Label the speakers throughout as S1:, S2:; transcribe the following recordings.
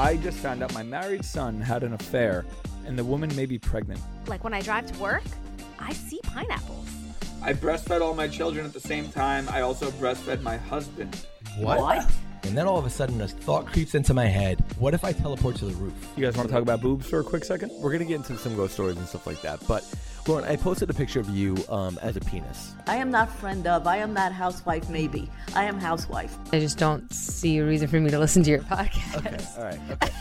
S1: I just found out my married son had an affair, and the woman may be pregnant.
S2: Like when I drive to work, I see pineapples.
S1: I breastfed all my children at the same time. I also breastfed my husband.
S3: What? And then all of a sudden, a thought creeps into my head. What if I teleport to the roof?
S1: You guys want to talk about boobs for a quick second?
S3: We're gonna get into some ghost stories and stuff like that. But Lauren, I posted a picture of you um, as a penis.
S4: I am not friend of. I am not housewife. Maybe I am housewife.
S5: I just don't see a reason for me to listen to your podcast.
S3: Okay. All right. Okay.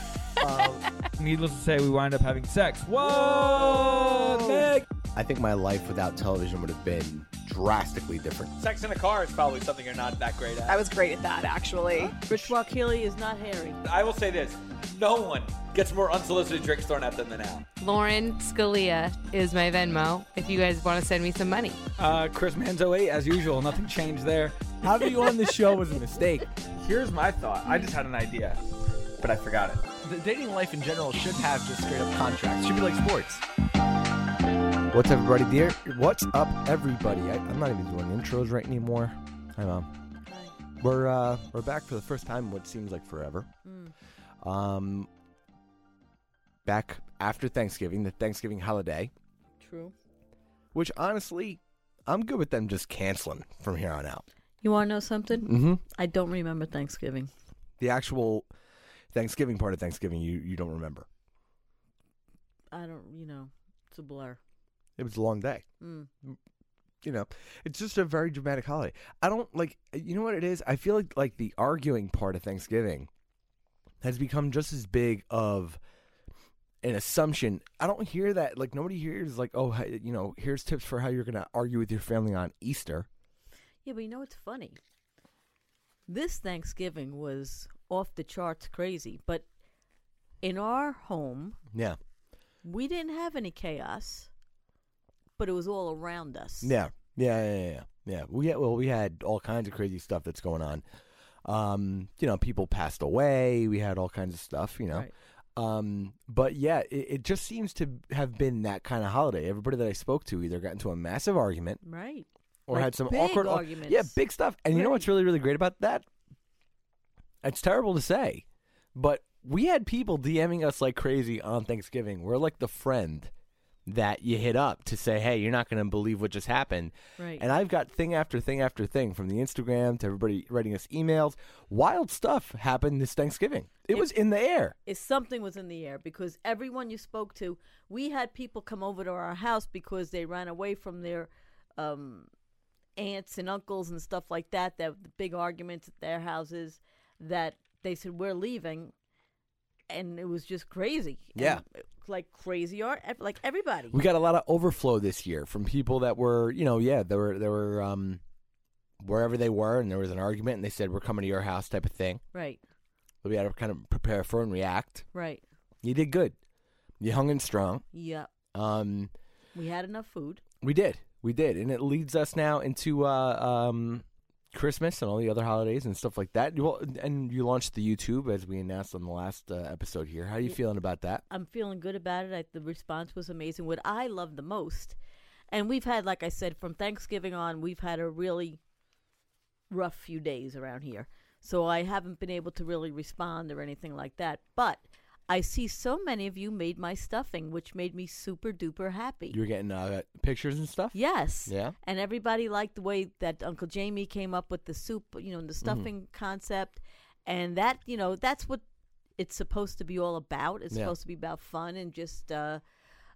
S3: Um,
S1: Needless to say, we wind up having sex. Whoa, Meg!
S3: I think my life without television would have been drastically different.
S1: Sex in a car is probably something you're not that great at.
S6: I was great at that, actually.
S4: Rich Keeley is not hairy.
S1: I will say this: no one gets more unsolicited drinks thrown at them than Al.
S5: Lauren Scalia is my Venmo if you guys want to send me some money.
S1: Uh, Chris Manzo 8, as usual, nothing changed there.
S3: Having you on the show was a mistake.
S1: Here's my thought. I just had an idea, but I forgot it.
S3: The dating life in general should have just straight up contracts. Should be like sports. What's up, everybody? Dear, what's up, everybody? I, I'm not even doing intros right anymore. Hi, mom. Hi. We're uh, we're back for the first time. in What seems like forever. Um, back after Thanksgiving, the Thanksgiving holiday,
S4: True.
S3: which honestly, I'm good with them just canceling from here on out.
S4: You want to know something?
S3: Mm-hmm.
S4: I don't remember Thanksgiving.
S3: The actual Thanksgiving part of Thanksgiving, you you don't remember.
S4: I don't. You know, it's a blur.
S3: It was a long day.
S4: Mm.
S3: you know, it's just a very dramatic holiday. I don't like. You know what it is? I feel like like the arguing part of Thanksgiving has become just as big of an assumption. I don't hear that. Like nobody hears like, oh, you know, here's tips for how you're gonna argue with your family on Easter.
S4: Yeah, but you know what's funny? This Thanksgiving was off the charts crazy, but in our home,
S3: Yeah,
S4: we didn't have any chaos, but it was all around us.
S3: yeah, yeah, yeah, yeah. yeah. We had, well, we had all kinds of crazy stuff that's going on. Um, you know, people passed away. We had all kinds of stuff. You know.
S4: Right.
S3: Um, but yeah, it, it just seems to have been that kind of holiday. Everybody that I spoke to either got into a massive argument
S4: Right.
S3: or
S4: Like
S3: had some awkward
S4: arguments.
S3: Yeah, big stuff. And you know what's really, really great about that? It's terrible to say, but we had people DMing us like crazy on Thanksgiving. We're like the friend that you hit up to say, "Hey, you're not going to believe what just happened."
S4: Right.
S3: And I've got thing after thing after thing from the Instagram to everybody writing us emails. Wild stuff happened this Thanksgiving. It was in the air.
S4: if something was in the air because everyone you spoke to, we had people come over to our house because they ran away from their um, aunts and uncles and stuff like that. That the big arguments at their houses that they said we're leaving, and it was just crazy. And,
S3: Yeah.
S4: like crazy art, like everybody.
S3: We got a lot of overflow this year from people that were, you know, yeah, they were they were um wherever they were and there was an argument and they said we're coming to your house type of thing.
S4: right,
S3: But we had to kind of prepare for and react.
S4: right.
S3: You did good. You hung in strong.
S4: Yeah,
S3: Um
S4: we had enough food.
S3: we did. We did. And it leads us now into uh um Christmas and all the other holidays and stuff like that. Well, and you launched the YouTube as we announced on the last uh, episode here. How are you feeling about that?
S4: I'm feeling good about it. I, the response was amazing. What I love the most, and we've had, like I said, from Thanksgiving on, we've had a really rough few days around here. So I haven't been able to really respond or anything like that. But I see so many of you made my stuffing, which made me super duper happy.
S3: You were getting uh, pictures and stuff?
S4: Yes.
S3: Yeah.
S4: And everybody liked the way that Uncle Jamie came up with the soup, you know, the
S3: Mm-hmm.
S4: stuffing concept. and that you know that's what it's supposed to be all about. It's
S3: Yeah.
S4: supposed to be about fun and just uh,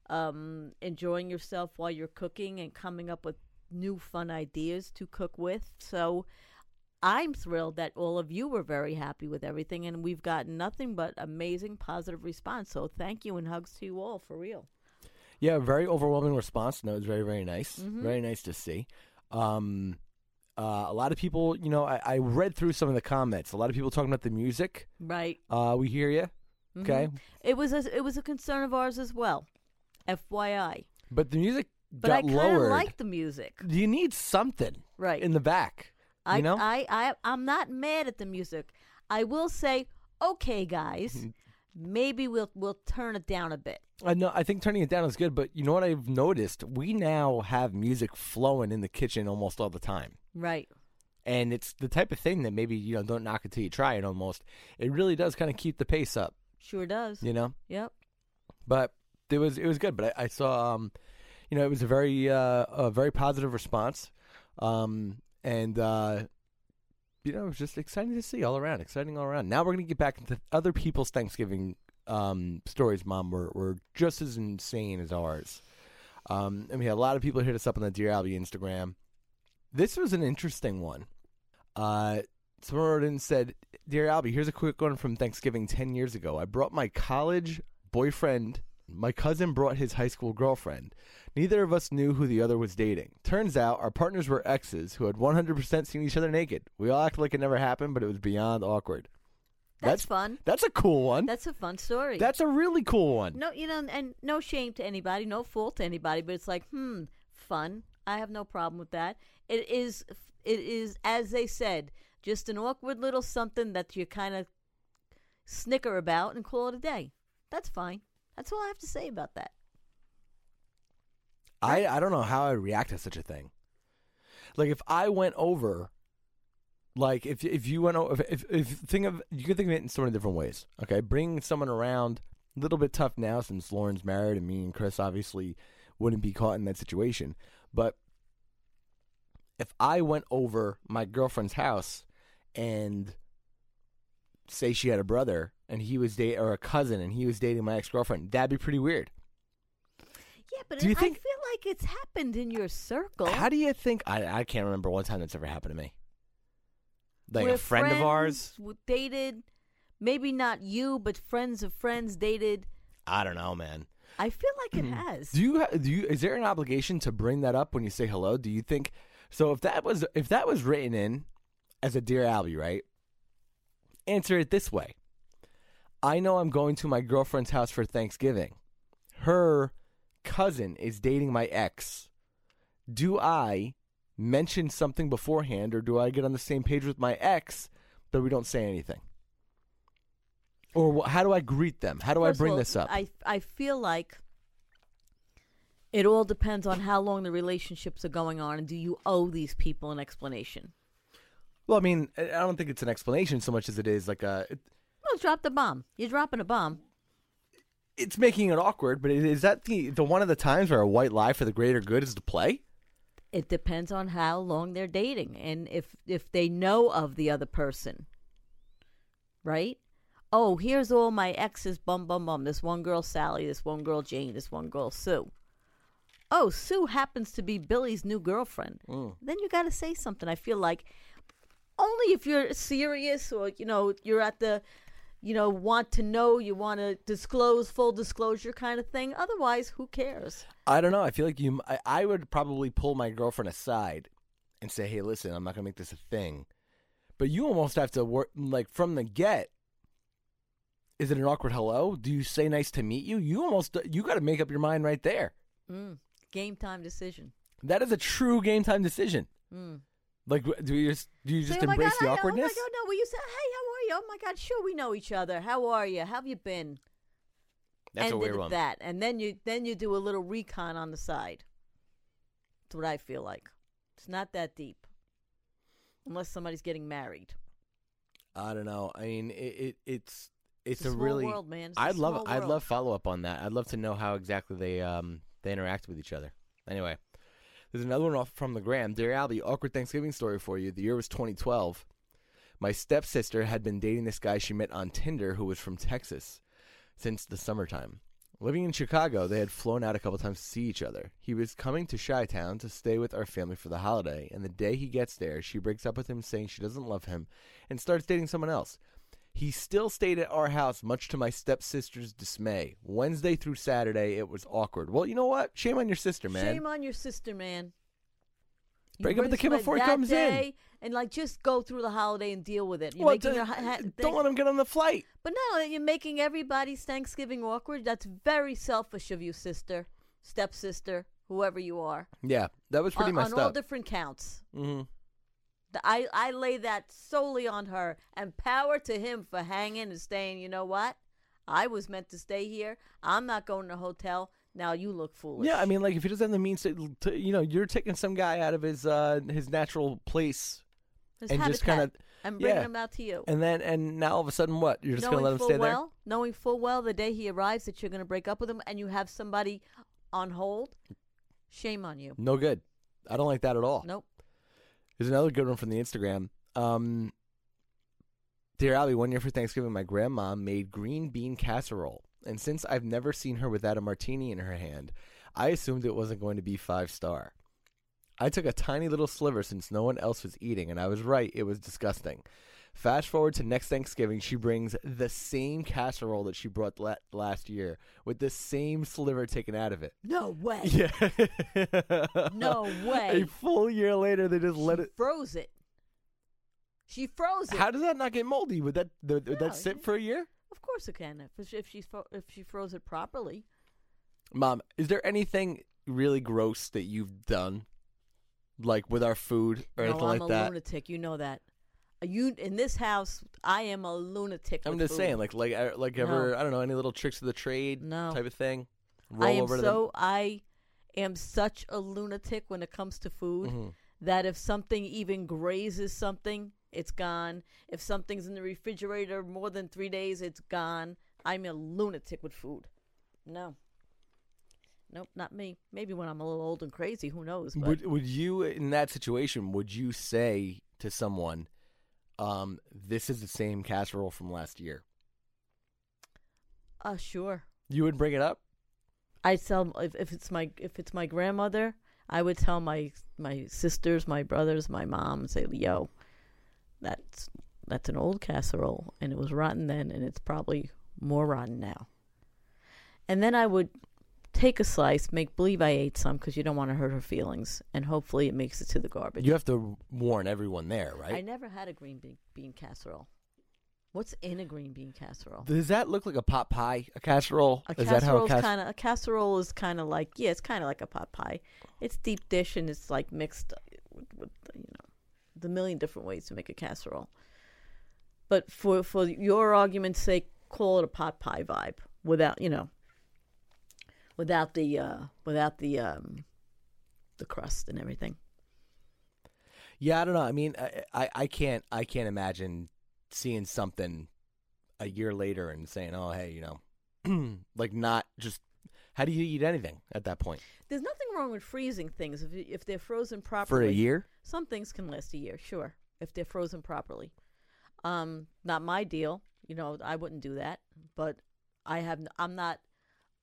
S4: um, enjoying yourself while you're cooking and coming up with new fun ideas to cook with. So I'm thrilled that all of you were very happy with everything, and we've gotten nothing but amazing positive response. So thank you and hugs to you all for real.
S3: Yeah, very overwhelming response. No, it's very, very nice.
S4: Mhm.
S3: Very nice to see. Um, uh, a lot of people, you know, I, I read through some of the comments. A lot of people talking about the music.
S4: Right.
S3: Uh, we hear you.
S4: Mhm.
S3: Okay.
S4: It was a, it was a concern of ours as well. FYI.
S3: But the music
S4: But I
S3: got
S4: kind of like the music.
S3: you need something
S4: Right.
S3: in the back.
S4: I,
S3: you know?
S4: I, I, I'm not mad at the music. I will say, okay, guys, maybe we'll we'll turn it down a bit.
S3: I know. I think turning it down is good, but you know what I've noticed? We now have music flowing in the kitchen almost all the time,
S4: Right.
S3: and it's the type of thing that maybe you know don't knock it till you try it. Almost, it really does kind of keep the pace up.
S4: Sure does.
S3: You know.
S4: Yep.
S3: but it was it was good. But I, I saw, um, you know, it was a very uh, a very positive response, um, and uh, you know, it was just exciting to see all around, exciting all around. Now we're gonna get back into other people's Thanksgiving um, stories. Mom, were were just as insane as ours. Um, had a lot of people hit us up on the Dear Albie Instagram. This was an interesting one. Uh, someone wrote in said, Dear Albie, here's a quick one from Thanksgiving 10 years ago. I brought my college boyfriend. My cousin brought his high school girlfriend. Neither of us knew who the other was dating. Turns out our partners were exes who had 100% seen each other naked. We all acted like it never happened, but it was beyond awkward.
S4: That's, fun.
S3: That's a cool one.
S4: That's a fun story.
S3: That's a really cool one.
S4: no, you know, and no shame to anybody, no fault to anybody, but it's like, hmm, fun. I have no problem with that. It is, it is, as they said, just an awkward little something that you kind of snicker about and call it a day. That's fine. That's all I have to say about that.
S3: I, I don't know how I'd react to such a thing. Like if I went over, like if if you went over, if, if, think of you can think of it in so many different ways. Okay, bringing someone around a little bit tough now since Lauren's married and me and Chris obviously wouldn't be caught in that situation. But if I went over my girlfriend's house and say she had a brother and he was date or a cousin and he was dating my ex girlfriend, that'd be pretty weird.
S4: Yeah, but
S3: Do you
S4: I
S3: think-
S4: feel like it's happened in your circle.
S3: How do you think? I I can't remember one time that's ever happened to me. Like
S4: where
S3: a friend of ours.
S4: dated, maybe not you, but friends of friends dated.
S3: I don't know, man.
S4: I feel like it hmm. has.
S3: Do you do you? Is there an obligation to bring that up when you say hello? Do you think? So if that was if that was written in as a dear Albie, right? Answer it this way. I know I'm going to my girlfriend's house for Thanksgiving. Her cousin is dating my ex. Do I mention something beforehand, or do I get on the same page with my ex, but we don't say anything? Or wh- how do I greet them? How do
S4: First
S3: I bring
S4: all,
S3: this up?
S4: I I feel like it all depends on how long the relationships are going on, and do you owe these people an explanation?
S3: Well, I mean, I don't think it's an explanation so much as it is like a. It,
S4: Well, drop the bomb. You're dropping a bomb.
S3: It's making it awkward, but is that the the one of the times where a white lie for the greater good is to play?
S4: It depends on how long they're dating and if if they know of the other person. Right? Oh, here's all my exes bum bum bum. This one girl Sally, this one girl Jane, this one girl Sue. Oh, Sue happens to be Billy's new girlfriend. Mm. Then you got to say something. I feel like only if you're serious or you know, you're at the you know, want to know, you want to disclose, full disclosure kind of thing. Otherwise, who cares?
S3: I don't know. I feel like you. I, I would probably pull my girlfriend aside and say, "Hey, listen, I'm not gonna make this a thing." But you almost have to work like from the get. Is it an awkward hello? Do you say nice to meet you? You almost you got to make up your mind right there.
S4: Mm, game time decision.
S3: That is a true game time decision.
S4: Mm.
S3: Like, do you just do you just
S4: Say, oh my
S3: embrace
S4: God,
S3: the
S4: I know,
S3: awkwardness?
S4: Oh my God, no, will you say, hey, how are you? Oh my God, sure, we know each other. How are you? How have you been?
S3: That's
S4: Ended
S3: a weird one.
S4: That, and then you then you do a little recon on the side. That's what I feel like. It's not that deep, unless somebody's getting married.
S3: I don't know. I mean, it, it it's it's,
S4: It's a
S3: a,
S4: small
S3: really.
S4: world, man. It's a
S3: I'd love
S4: small
S3: I'd love follow up on that. I'd love to know how exactly they um they interact with each other. Anyway, there's another one off from the gram. Dear Albie, awkward Thanksgiving story for you. The year was 2012. My stepsister had been dating this guy she met on Tinder who was from Texas since the summertime. Living in Chicago, they had flown out a couple times to see each other. He was coming to Chi Town to stay with our family for the holiday, and the day he gets there, she breaks up with him saying she doesn't love him and starts dating someone else. He still stayed at our house, much to my stepsister's dismay. Wednesday through Saturday, it was awkward. Well, you know what? Shame on your sister, man.
S4: Shame on your sister, man. You
S3: Break up with the kid before he comes in.
S4: And like, just go through the holiday and deal with it. You're
S3: Well,
S4: making your ha-
S3: don't let him get on the flight.
S4: But no, you're making everybody's Thanksgiving awkward. That's very selfish of you, sister, stepsister, whoever you are.
S3: Yeah, that was pretty
S4: on,
S3: messed
S4: on all different counts.
S3: hmm
S4: The- I, I lay that solely on her and power to him for hanging and staying. You know what? I was meant to stay here. I'm not going to a hotel. Now you look foolish.
S3: Yeah, I mean, like if he doesn't have the means to, to you know, you're taking some guy out of his uh his natural place,
S4: His
S3: and just kinda-
S4: and bringing
S3: yeah.
S4: him out to you.
S3: and then and now all of a sudden, what? You're just
S4: knowing
S3: gonna let him stay
S4: well, knowing full well the day he arrives that you're going to break up with him, and you have somebody on hold. Shame on you.
S3: No good. I don't like that at all.
S4: Nope.
S3: There's another good one from the Instagram. Um, Dear Albie, one year for Thanksgiving, my grandma made green bean casserole, and since I've never seen her without a martini in her hand, I assumed it wasn't going to be five star. I took a tiny little sliver since no one else was eating, and I was right, it was disgusting. Fast forward to next Thanksgiving, she brings the same casserole that she brought la- last year with the same sliver taken out of it.
S4: No way.
S3: Yeah.
S4: No way.
S3: A full year later, they just let it.
S4: froze it. She froze it.
S3: How does that not get moldy? Would that the, would
S4: No,
S3: that sit
S4: it-
S3: for a year?
S4: Of course it can if if she if she froze it properly.
S3: Mom, is there anything really gross that you've done, like with our food or
S4: no,
S3: anything
S4: I'm
S3: like
S4: a
S3: that?
S4: lunatic. You know that. You in this house, I am a lunatic.
S3: I'm just
S4: food.
S3: saying, like like like
S4: No.
S3: ever I don't know any little tricks of the trade
S4: No.
S3: type of thing. Roll
S4: I am
S3: over to
S4: so I am such a lunatic when it comes to food
S3: Mhm.
S4: that if something even grazes something, it's gone. If something's in the refrigerator more than three days, it's gone. I'm a lunatic with food. No. Nope, not me. Maybe when I'm a little old and crazy, who knows?
S3: them.
S4: But
S3: Would would you in that situation? Would you say to someone, um, "This is the same casserole from last year"?
S4: uh, sure.
S3: You would bring it up.
S4: I tell if, if it's my if it's my grandmother, I would tell my my sisters, my brothers, my mom, and say, "Yo, that's that's an old casserole, and it was rotten then, and it's probably more rotten now." And then I would take a slice, make believe I ate some because you don't want to hurt her feelings, and hopefully it makes it to the garbage.
S3: You have to warn everyone there, right?
S4: I never had a green bean, bean casserole. What's in a green bean casserole?
S3: Does that look like a pot pie? A casserole?
S4: A
S3: is that how a
S4: casserole
S3: cas-
S4: kind of a casserole is kind of like yeah, it's kind of like a pot pie. It's deep dish and it's like mixed with, with you know the million different ways to make a casserole. But for for your argument's sake, call it a pot pie vibe without you know without the uh without the um the crust and everything.
S3: Yeah, I don't know. I mean, I, I I can't I can't imagine seeing something a year later and saying, "Oh, hey, you know," like not just. How do you eat anything at that point
S4: There's nothing wrong with freezing things if if they're frozen properly.
S3: for a year?
S4: Some things can last a year, sure, if they're frozen properly. Um, not my deal. You know, I wouldn't do that. But I have. I'm not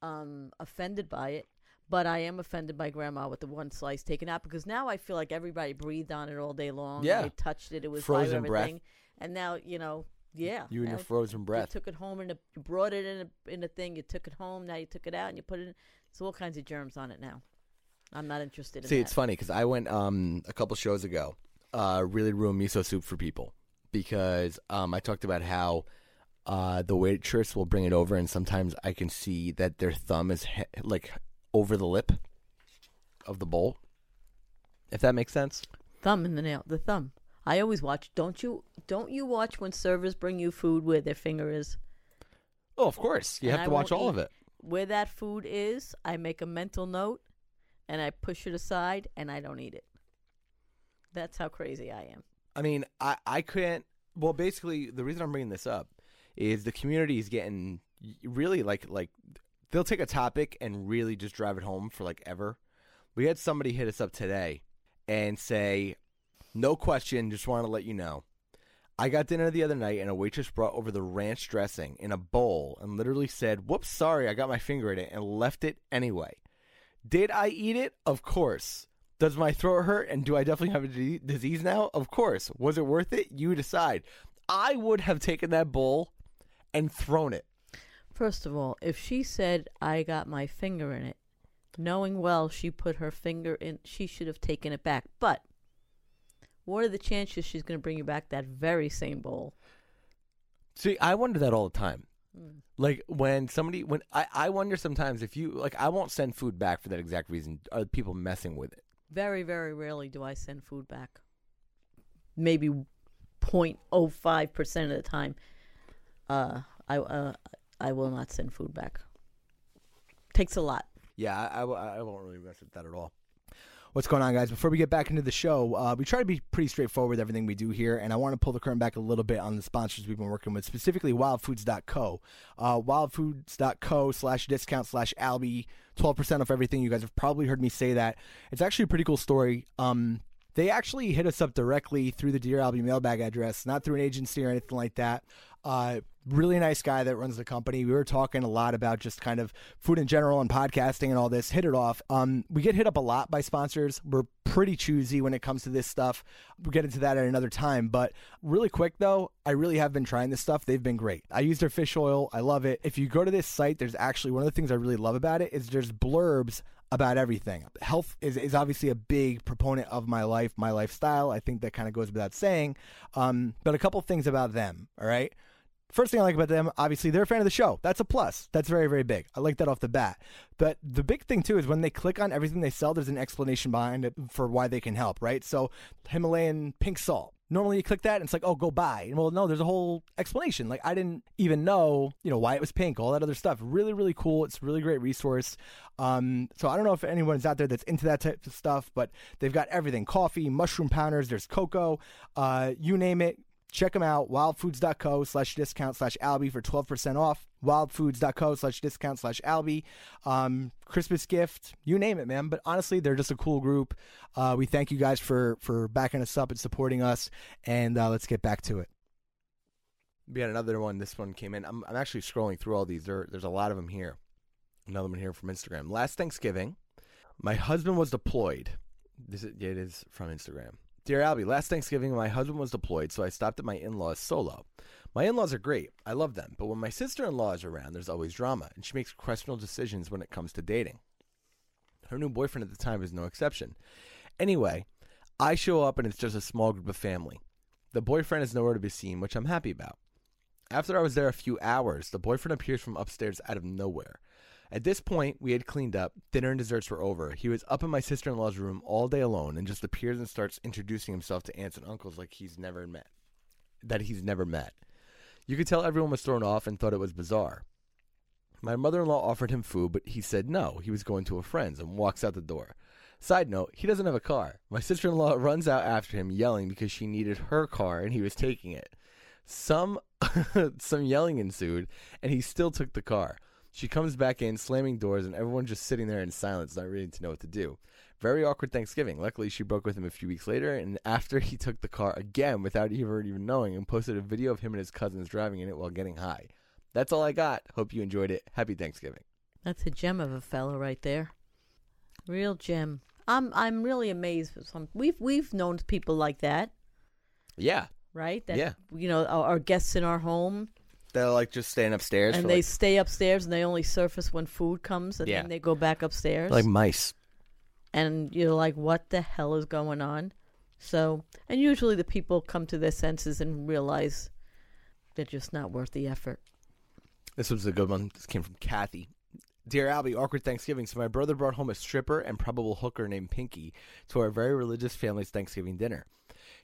S4: um, offended by it. But I am offended by Grandma with the one slice taken out because now I feel like everybody breathed on it all day long.
S3: Yeah.
S4: they touched it. It was
S3: Frozen breath.
S4: And now you know, yeah.
S3: You and your frozen
S4: You
S3: breath.
S4: took it home and you brought it in a, in a thing. You took it home. Now you took it out and you put it. in. There's all kinds of germs on it now. I'm not interested in
S3: See,
S4: that.
S3: it's funny because I went um a couple shows ago, uh, really ruined miso soup for people because um I talked about how uh the waitress will bring it over and sometimes I can see that their thumb is he- like over the lip of the bowl. If that makes sense.
S4: thumb in the nail the thumb i always watch don't you don't you watch when servers bring you food where their finger is
S3: Oh, of course. You
S4: And
S3: have
S4: I
S3: to watch all of it.
S4: where that food is i make a mental note and i push it aside and i don't eat it that's how crazy i am
S3: I mean, I I couldn't. Well, basically, the reason I'm bringing this up is the community is getting really like like they'll take a topic and really just drive it home for like ever. We had somebody hit us up today and say, "No question, just want to let you know, I got dinner the other night and a waitress brought over the ranch dressing in a bowl and literally said, Whoops, sorry, I got my finger in it and left it anyway. Did I eat it? Of course. Does my throat hurt and do I definitely have a disease now? Of course. Was it worth it? You decide. I would have taken that bowl and thrown it.
S4: First of all, if she said I got my finger in it, knowing well she put her finger in, she should have taken it back. But what are the chances she's going to bring you back that very same bowl?
S3: See, I wonder that all the time. Hmm. Like when somebody, when I, I wonder sometimes if you, like, I won't send food back for that exact reason. Are people messing with it?
S4: Very, very rarely do I send food back. Maybe 0.05 percent of the time, uh, I uh, I will not send food back. Takes a lot.
S3: Yeah, I I won't really mess with that at all.
S6: What's going on, guys? Before we get back into the show, uh, we try to be pretty straightforward with everything we do here, and I want to pull the curtain back a little bit on the sponsors we've been working with, specifically wildfoods.co. Uh, wildfoods.co slash discount slash Albie, 12% off everything. You guys have probably heard me say that. It's actually a pretty cool story. Um, they actually hit us up directly through the Dear Albie mailbag address, not through an agency or anything like that. Uh, really nice guy that runs the company. We were talking a lot about just kind of food in general and podcasting and all this. Hit it off. Um, we get hit up a lot by sponsors. We're pretty choosy when it comes to this stuff. We'll get into that at another time. But really quick though, I really have been trying this stuff. They've been great. I use their fish oil. I love it. If you go to this site, there's actually one of the things I really love about it is there's blurbs about everything. Health is, is obviously a big proponent of my life, my lifestyle. I think that kind of goes without saying. Um, but a couple things about them, all right? First thing I like about them, obviously, they're a fan of the show. That's a plus. That's very, very big. I like that off the bat. But the big thing, too, is when they click on everything they sell, there's an explanation behind it for why they can help, right? So, Himalayan pink salt. Normally you click that and it's like, oh, go buy. And well, no, there's a whole explanation. Like, I didn't even know, you know, why it was pink, all that other stuff. Really, really cool. It's really great resource. Um, so I don't know if anyone's out there that's into that type of stuff, but they've got everything coffee, mushroom pounders, there's cocoa, uh, you name it. Check them out, wildfoods.co slash discount slash Albie for 12% off. Wildfoods.co slash discount slash Albie. Um, Christmas gift, you name it, man. But honestly, they're just a cool group. Uh, we thank you guys for, for backing us up and supporting us. And uh, let's get back to it.
S3: We had another one. This one came in. I'm, I'm actually scrolling through all these. There, there's a lot of them here. Another one here from Instagram. Last Thanksgiving, my husband was deployed. This is, it is from Instagram. Dear Albie, last Thanksgiving my husband was deployed, so I stopped at my in-laws solo. My in-laws are great. I love them, but when my sister-in-law is around, there's always drama, and she makes questionable decisions when it comes to dating. Her new boyfriend at the time is no exception. Anyway, I show up and it's just a small group of family. The boyfriend is nowhere to be seen, which I'm happy about. After I was there a few hours, the boyfriend appears from upstairs out of nowhere. At this point, we had cleaned up, dinner and desserts were over. He was up in my sister in law's room all day alone and just appears and starts introducing himself to aunts and uncles like he's never met. That he's never met. You could tell everyone was thrown off and thought it was bizarre. My mother in law offered him food, but he said no, he was going to a friend's and walks out the door. Side note, he doesn't have a car. My sister in law runs out after him, yelling because she needed her car and he was taking it. Some some yelling ensued, and he still took the car. She comes back in, slamming doors, and everyone just sitting there in silence, not really to know what to do. Very awkward Thanksgiving. Luckily, she broke with him a few weeks later, and after he took the car again without even even knowing, and posted a video of him and his cousins driving in it while getting high. That's all I got. Hope you enjoyed it. Happy Thanksgiving.
S4: That's a gem of a fellow right there. Real gem. I'm I'm really amazed with some. We've we've known people like that,
S3: Yeah,
S4: right? That
S3: Yeah.
S4: you know, our, our guests in our home,
S3: they're like just staying upstairs
S4: and
S3: for
S4: they
S3: like,
S4: stay upstairs, and they only surface when food comes, and
S3: Yeah.
S4: then they go back upstairs.
S3: like mice.
S4: and you're like, what the hell is going on? So, and usually the people come to their senses and realize they're just not worth the effort.
S3: This was a good one. This came from Kathy. Dear Albie, awkward Thanksgiving. So my brother brought home a stripper and probable hooker named Pinky to our very religious family's Thanksgiving dinner.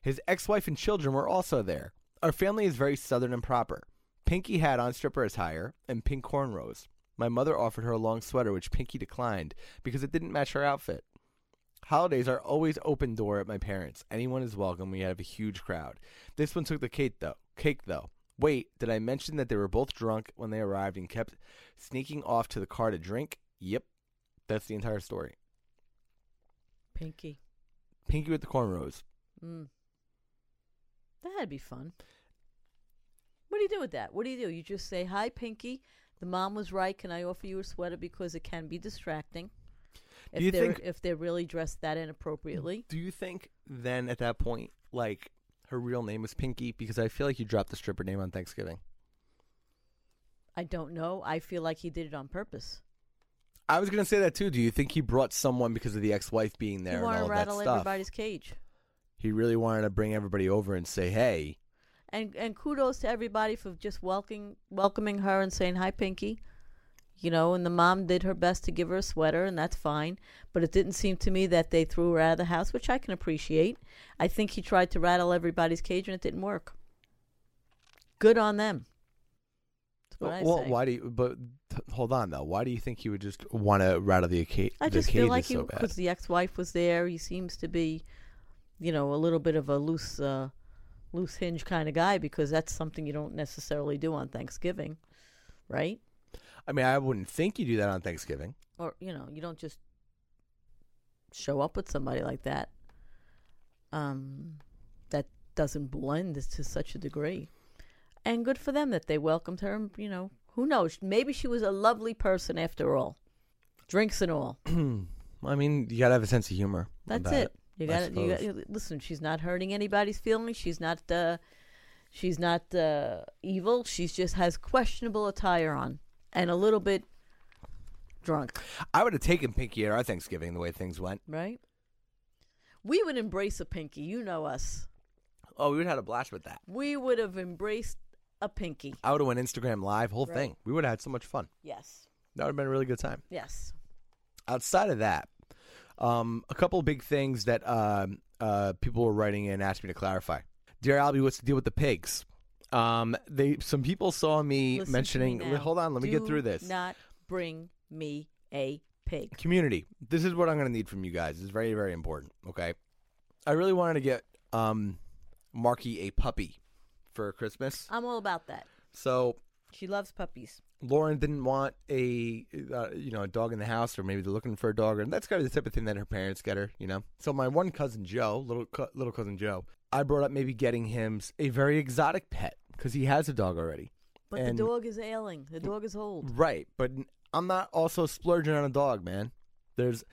S3: His ex-wife and children were also there. Our family is very southern and proper. Pinky had on stripper attire and pink cornrows. My mother offered her a long sweater, which Pinky declined because it didn't match her outfit. Holidays are always open door at my parents. Anyone is welcome. We have a huge crowd. This one took the cake though. Cake though. Wait, did I mention that they were both drunk when they arrived and kept sneaking off to the car to drink? Yep. That's the entire story.
S4: Pinky.
S3: Pinky with the cornrows.
S4: Mm. That'd be fun. What do you do with that? What do you do? You just say, "Hi, Pinky. The mom was right. Can I offer you a sweater because it can be distracting." If
S3: Do you
S4: they're
S3: think-
S4: if they're really dressed that inappropriately,
S3: Do you think then at that point, like her real name was Pinky? Because I feel like you dropped the stripper name on Thanksgiving.
S4: I don't know. I feel like he did it on purpose.
S3: I was gonna say that too. Do you think he brought someone because of the ex-wife being there
S4: he
S3: and all
S4: to
S3: that
S4: rattle everybody's cage.
S3: He really wanted to bring everybody over and say, "Hey,
S4: And and kudos to everybody for just welcoming welcoming her and saying hi, Pinky. You know, and the mom did her best to give her a sweater, and that's fine. But it didn't seem to me that they threw her out of the house, which I can appreciate. I think he tried to rattle everybody's cage, and it didn't work. Good on them. That's what I
S3: well, why do you? But hold on though. Why do you think he would just want to rattle the, ca-
S4: I just feel like
S3: so
S4: because the ex-wife was there, he seems to be, you know, a little bit of a loose, uh, loose hinge kind of guy because that's something you don't necessarily do on Thanksgiving, right?
S3: I mean, I wouldn't think you do that on Thanksgiving.
S4: Or you know, you don't just show up with somebody like that. Um, that doesn't blend to such a degree, and good for them that they welcomed her. and, You know, who knows? Maybe she was a lovely person after all, drinks and all.
S3: I mean, you gotta have a sense of humor.
S4: That's
S3: about
S4: it. You got to you got
S3: suppose.
S4: listen. She's not hurting anybody's feelings. She's not. Uh, she's not uh, evil. She's just has questionable attire on and a little bit drunk.
S3: I would have taken Pinky at our Thanksgiving the way things went.
S4: Right. We would embrace a pinky. You know us.
S3: Oh, we would have had a blast with that.
S4: We would have embraced a pinky.
S3: I would have went Instagram live, whole
S4: Right.
S3: thing. We would have had so much fun.
S4: Yes.
S3: That would have been a really good time.
S4: Yes.
S3: Outside of that, um, a couple of big things that uh, uh, people were writing in asked me to clarify. Dear Albie, what's the deal with the pigs? Um, they some people saw me
S4: Listen
S3: mentioning.
S4: me
S3: hold on, let me get through this.
S4: Not bring me a pig.
S3: community this is what i'm going to need from you guys it's very very important okay i really wanted to get um marky a puppy for christmas
S4: I'm all about that.
S3: so
S4: She loves puppies.
S3: Lauren didn't want a uh, you know a dog in the house or maybe they're looking for a dog and that's kind of the type of thing that her parents get her you know so my one cousin joe little co- little cousin joe i brought up maybe getting him a very exotic pet because he has a dog already
S4: But
S3: And-
S4: the dog is ailing. The dog is old.
S3: Right, but I'm not also splurging on a dog, man. There's,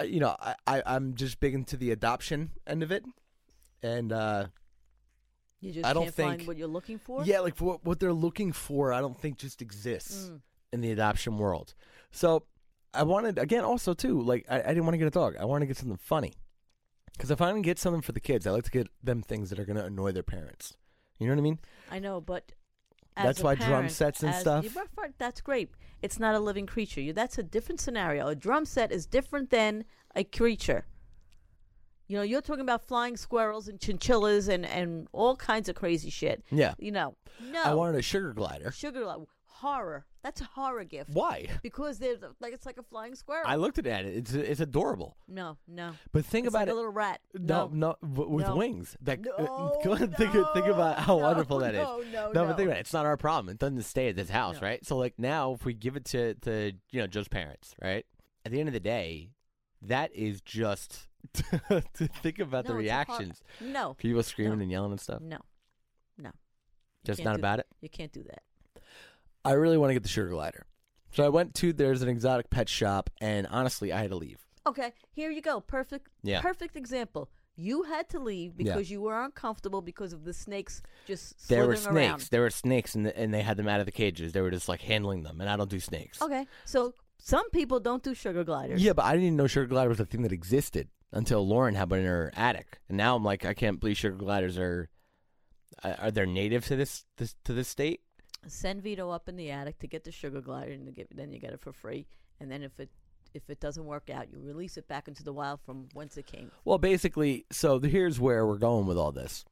S3: uh, you know, I, I I'm just big into the adoption end of it, and uh,
S4: You just
S3: I don't
S4: can't find
S3: think-
S4: what you're looking for.
S3: yeah, like what what they're looking for, I don't think just exists
S4: Mm.
S3: in the adoption world. So I wanted again, also too, like I, I didn't want to get a dog. I wanted to get something funny, because if I'm gonna get something for the kids, I like to get them things that are gonna annoy their parents. You know what I mean?
S4: I know, but
S3: That's why drum sets and
S4: as-
S3: stuff-
S4: for- That's great. It's not a living creature. You, that's a different scenario. A drum set is different than a creature. You know, you're talking about flying squirrels and chinchillas and, and all kinds of crazy shit.
S3: Yeah.
S4: You know, no.
S3: I wanted a sugar glider.
S4: sugar like horror. That's a horror gift.
S3: Why?
S4: Because they're like it's like a flying squirrel.
S3: I looked at it. It's it's adorable.
S4: no, no.
S3: But think
S4: It's
S3: about
S4: like
S3: it.
S4: a little rat.
S3: No, no, w- with
S4: No.
S3: wings. That uh,
S4: No,
S3: go ahead and think, think about how
S4: no,
S3: wonderful that is.
S4: no, no,
S3: but
S4: no.
S3: think about it. It's not our problem. It doesn't stay at this house,
S4: No.
S3: right? So like now, if we give it to to you know Joe's parents, right? At the end of the day, that is just to think about the
S4: No, hor-
S3: reactions.
S4: No.
S3: People screaming
S4: No.
S3: and yelling and stuff.
S4: No. No.
S3: Just not about it.
S4: You can't do that.
S3: I really want to get the sugar glider. So I went to there's an exotic pet shop, and honestly, I had to leave.
S4: Okay, here you go. Perfect.
S3: Yeah.
S4: Perfect example. You had to leave
S3: Yeah.
S4: because you were uncomfortable because of the snakes just
S3: There were snakes.
S4: around.
S3: There were snakes, and, and they had them out of the cages. They were just like handling them, and I don't do snakes.
S4: Okay, so some people don't do sugar gliders.
S3: Yeah, but I didn't even know sugar glider was a thing that existed until Lauren had one in her attic, and now I'm like, I can't believe sugar gliders are are are they native to this, this to this state.
S4: Send Vito up in the attic to get the sugar glider, and get, then you get it for free. And then if it if it doesn't work out, you release it back into the wild from whence it came.
S3: Well, basically, so the, here's where we're going with all this.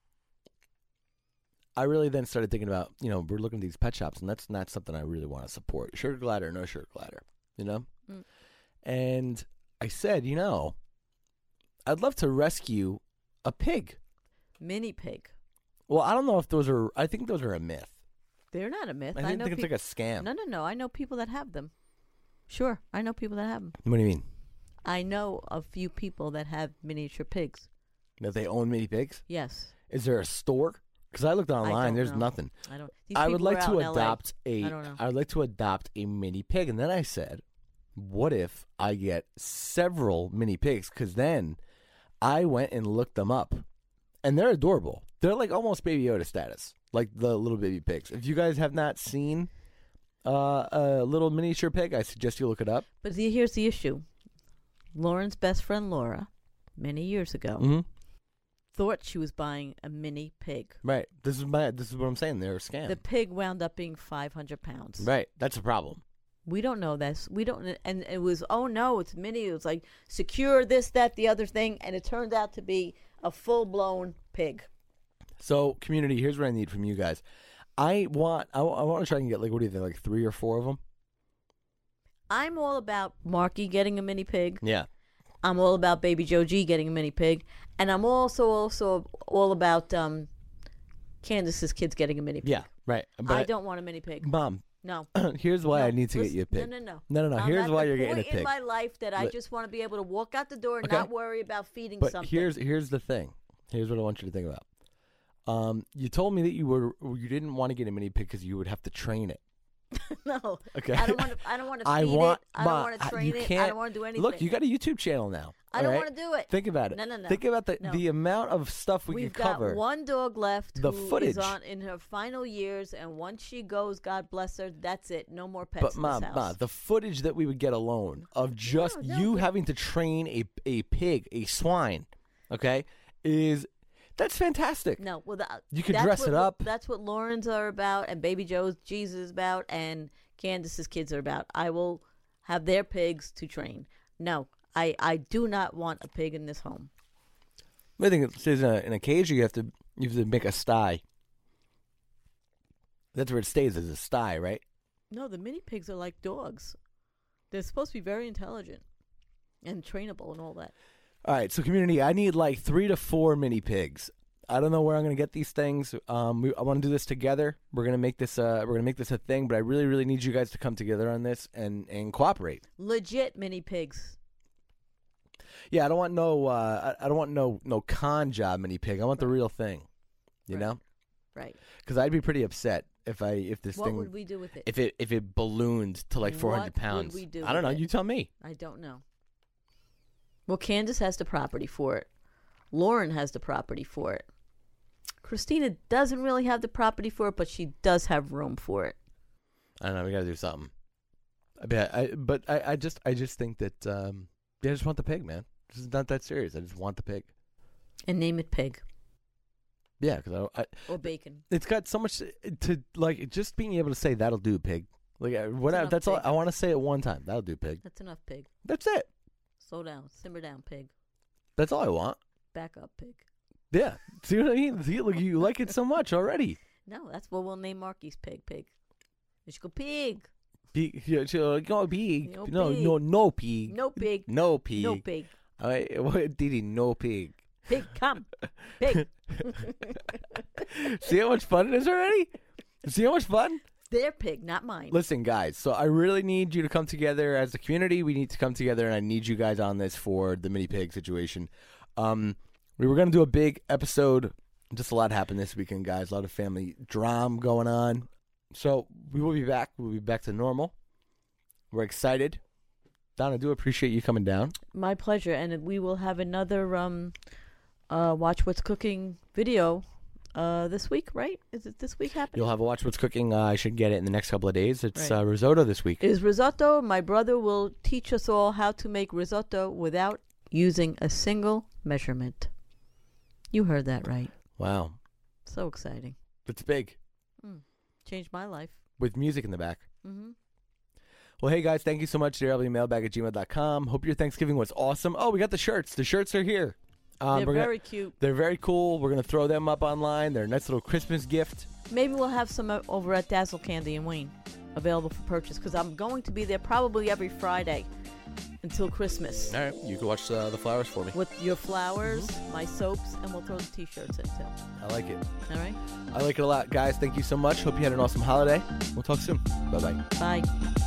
S3: I really then started thinking about, you know, we're looking at these pet shops, and that's not something I really want to support. Sugar glider, no sugar glider, you know.
S4: Mm.
S3: And I said, you know, I'd love to rescue a pig.
S4: Mini pig.
S3: Well, I don't know if those are. I think those are a myth.
S4: They're not a myth.
S3: I think,
S4: know
S3: think it's
S4: peop-
S3: like a scam.
S4: No, no, no. I know people that have them. Sure, I know people that have them.
S3: What do you mean?
S4: I know a few people that have miniature pigs.
S3: That they own mini pigs?
S4: Yes.
S3: Is there a store? Because I looked online,
S4: don't
S3: there's
S4: know.
S3: nothing.
S4: I don't. These
S3: I would
S4: people are
S3: like
S4: out
S3: to
S4: in LA.
S3: adopt a.
S4: I don't know.
S3: I would like to adopt a mini pig, and then I said, "What if I get several mini pigs?" Because then I went and looked them up, and they're adorable. They're like almost Baby Yoda status, like the little baby pigs. If you guys have not seen uh, a little miniature pig, I suggest you look it up.
S4: But see, here's the issue. Lauren's best friend Laura, many years ago,
S3: Mm-hmm.
S4: thought she was buying a mini pig.
S3: Right. This is my. This is what I'm saying. They're a scam.
S4: The pig wound up being 500 pounds.
S3: right. That's a problem.
S4: We don't know this. We don't. And it was, oh no, it's mini. It was like secure this, that, the other thing, and it turned out to be a full blown pig.
S3: So, community, here's what I need from you guys. I want. I, I want to try and get like what do you think, like three or four of them?
S4: I'm all about Marky getting a mini pig.
S3: Yeah.
S4: I'm all about Baby Joe G getting a mini pig, and I'm also also all about um, Candace's kids getting a mini pig.
S3: Yeah. Right. But
S4: I don't want a mini pig.
S3: Mom,
S4: No.
S3: here's why
S4: No,
S3: I need to get you a pig.
S4: No, no, no.
S3: No, no, no.
S4: I'm
S3: Here's why you're getting a pig.
S4: in my life that I just want to be able to walk out the door and
S3: Okay.
S4: not worry about feeding
S3: But
S4: something.
S3: here's here's the thing. Here's what I want you to think about. Um, you told me that you were you didn't want to get a mini pig because you would have to train it.
S4: no.
S3: Okay.
S4: I don't want to. I don't want to feed
S3: I want.
S4: it. I don't want to train
S3: you
S4: it. I don't want to do anything.
S3: Look, you got a YouTube channel now.
S4: I don't
S3: right?
S4: want to do it.
S3: Think about it.
S4: No, no, no.
S3: Think about the
S4: No.
S3: the amount of stuff we
S4: We've
S3: could cover.
S4: got one dog left
S3: The
S4: who is
S3: footage.
S4: on in her final years, and once she goes, God bless her, that's it. No more pets
S3: But mom, mom, the footage that we would get alone of just
S4: no,
S3: you
S4: but-
S3: having to train a a pig, a swine, okay, is that's fantastic.
S4: No, well, the, uh,
S3: You could
S4: that's
S3: dress
S4: what,
S3: it up.
S4: That's what Lauren's are about, and Baby Joe's Jesus is about, and Candace's kids are about. I will have their pigs to train. No, I, I do not want a pig in this home.
S3: I think it stays in a, in a cage. You have to you have to make a sty. That's where it stays as a sty, right?
S4: No, the mini pigs are like dogs. They're supposed to be very intelligent and trainable and all that.
S3: All right, so community, I need like three to four mini pigs. I don't know where I'm going to get these things. Um, we, I want to do this together. We're going to make this. Uh, we're to make this a thing. But I really, really need you guys to come together on this and and cooperate.
S4: Legit mini pigs.
S3: Yeah, I don't want no. Uh, I, I don't want no no con job mini pig. I want the real thing. You
S4: Right.
S3: know,
S4: Right.
S3: because I'd be pretty upset if I if this
S4: What
S3: thing
S4: would we do with it?
S3: if it if it ballooned to like
S4: What
S3: 400
S4: would
S3: pounds.
S4: we do
S3: I don't know.
S4: with it?
S3: You tell me.
S4: I don't know. Well, Candace has the property for it. Lauren has the property for it. Christina doesn't really have the property for it, but she does have room for it.
S3: I don't know. We got to do something. I bet. I but I, I just I just think that um yeah, I just want the pig, man. This is not that serious. I just want the pig.
S4: And name it pig
S3: Yeah, because I, I
S4: or bacon.
S3: it's got so much to, like just being able to say that'll do pig. Like uh, what I, that's all. I want to say it one time. That'll do pig.
S4: That's enough pig.
S3: That's it.
S4: Slow down. Simmer down, pig.
S3: That's all I want.
S4: Back up, pig.
S3: Yeah. See what I mean? See, look, you like it so much already.
S4: No, that's what we'll name Marky's pig. Pig. You should go pig.
S3: Pig, yeah, like, no uh, pig.
S4: No
S3: No,
S4: pig.
S3: no, no pig.
S4: No pig.
S3: No pig.
S4: No pig.
S3: All right, what Didi? No pig.
S4: Pig, come. Pig.
S3: See how much fun it is already? See how much fun?
S4: Their pig, not mine.
S3: Listen, guys. So I really need you to come together as a community. We need to come together, and I need you guys on this for the mini pig situation. Um, we were gonna do a big episode. Just a lot happened this weekend, guys. A lot of family drama going on. So we will be back. We'll be back to normal. We're excited. Don, I do appreciate you coming down.
S4: My pleasure, and we will have another um, uh, watch what's cooking video uh this week, right? Is it this week happening?
S3: You'll have a watch what's cooking. Uh, I should get it in the next couple of days. It's
S4: Right.
S3: uh, risotto this week.
S4: Is risotto? My brother will teach us all how to make risotto without using a single measurement. You heard that right.
S3: Wow,
S4: So exciting.
S3: it's big
S4: Changed my life.
S3: with music in the back.
S4: Mm-hmm.
S3: Well, hey guys, thank you so much. DRWmailbag at gmail.com. Hope your Thanksgiving was awesome. Oh, we got the shirts. The shirts are here. Um,
S4: They're
S3: we're gonna-
S4: very cute.
S3: they're very cool. We're gonna throw them up online. They're a nice little Christmas gift.
S4: Maybe we'll have some over at Dazzle Candy and Wayne, available for purchase. Because I'm going to be there probably every Friday until Christmas.
S3: All right, you can watch uh, the flowers for me.
S4: with your flowers, my soaps, and we'll throw the t-shirts in too.
S3: I like it.
S4: All right.
S3: I like it a lot, guys. Thank you so much. Hope you had an awesome holiday. We'll talk soon. Bye bye.
S4: Bye.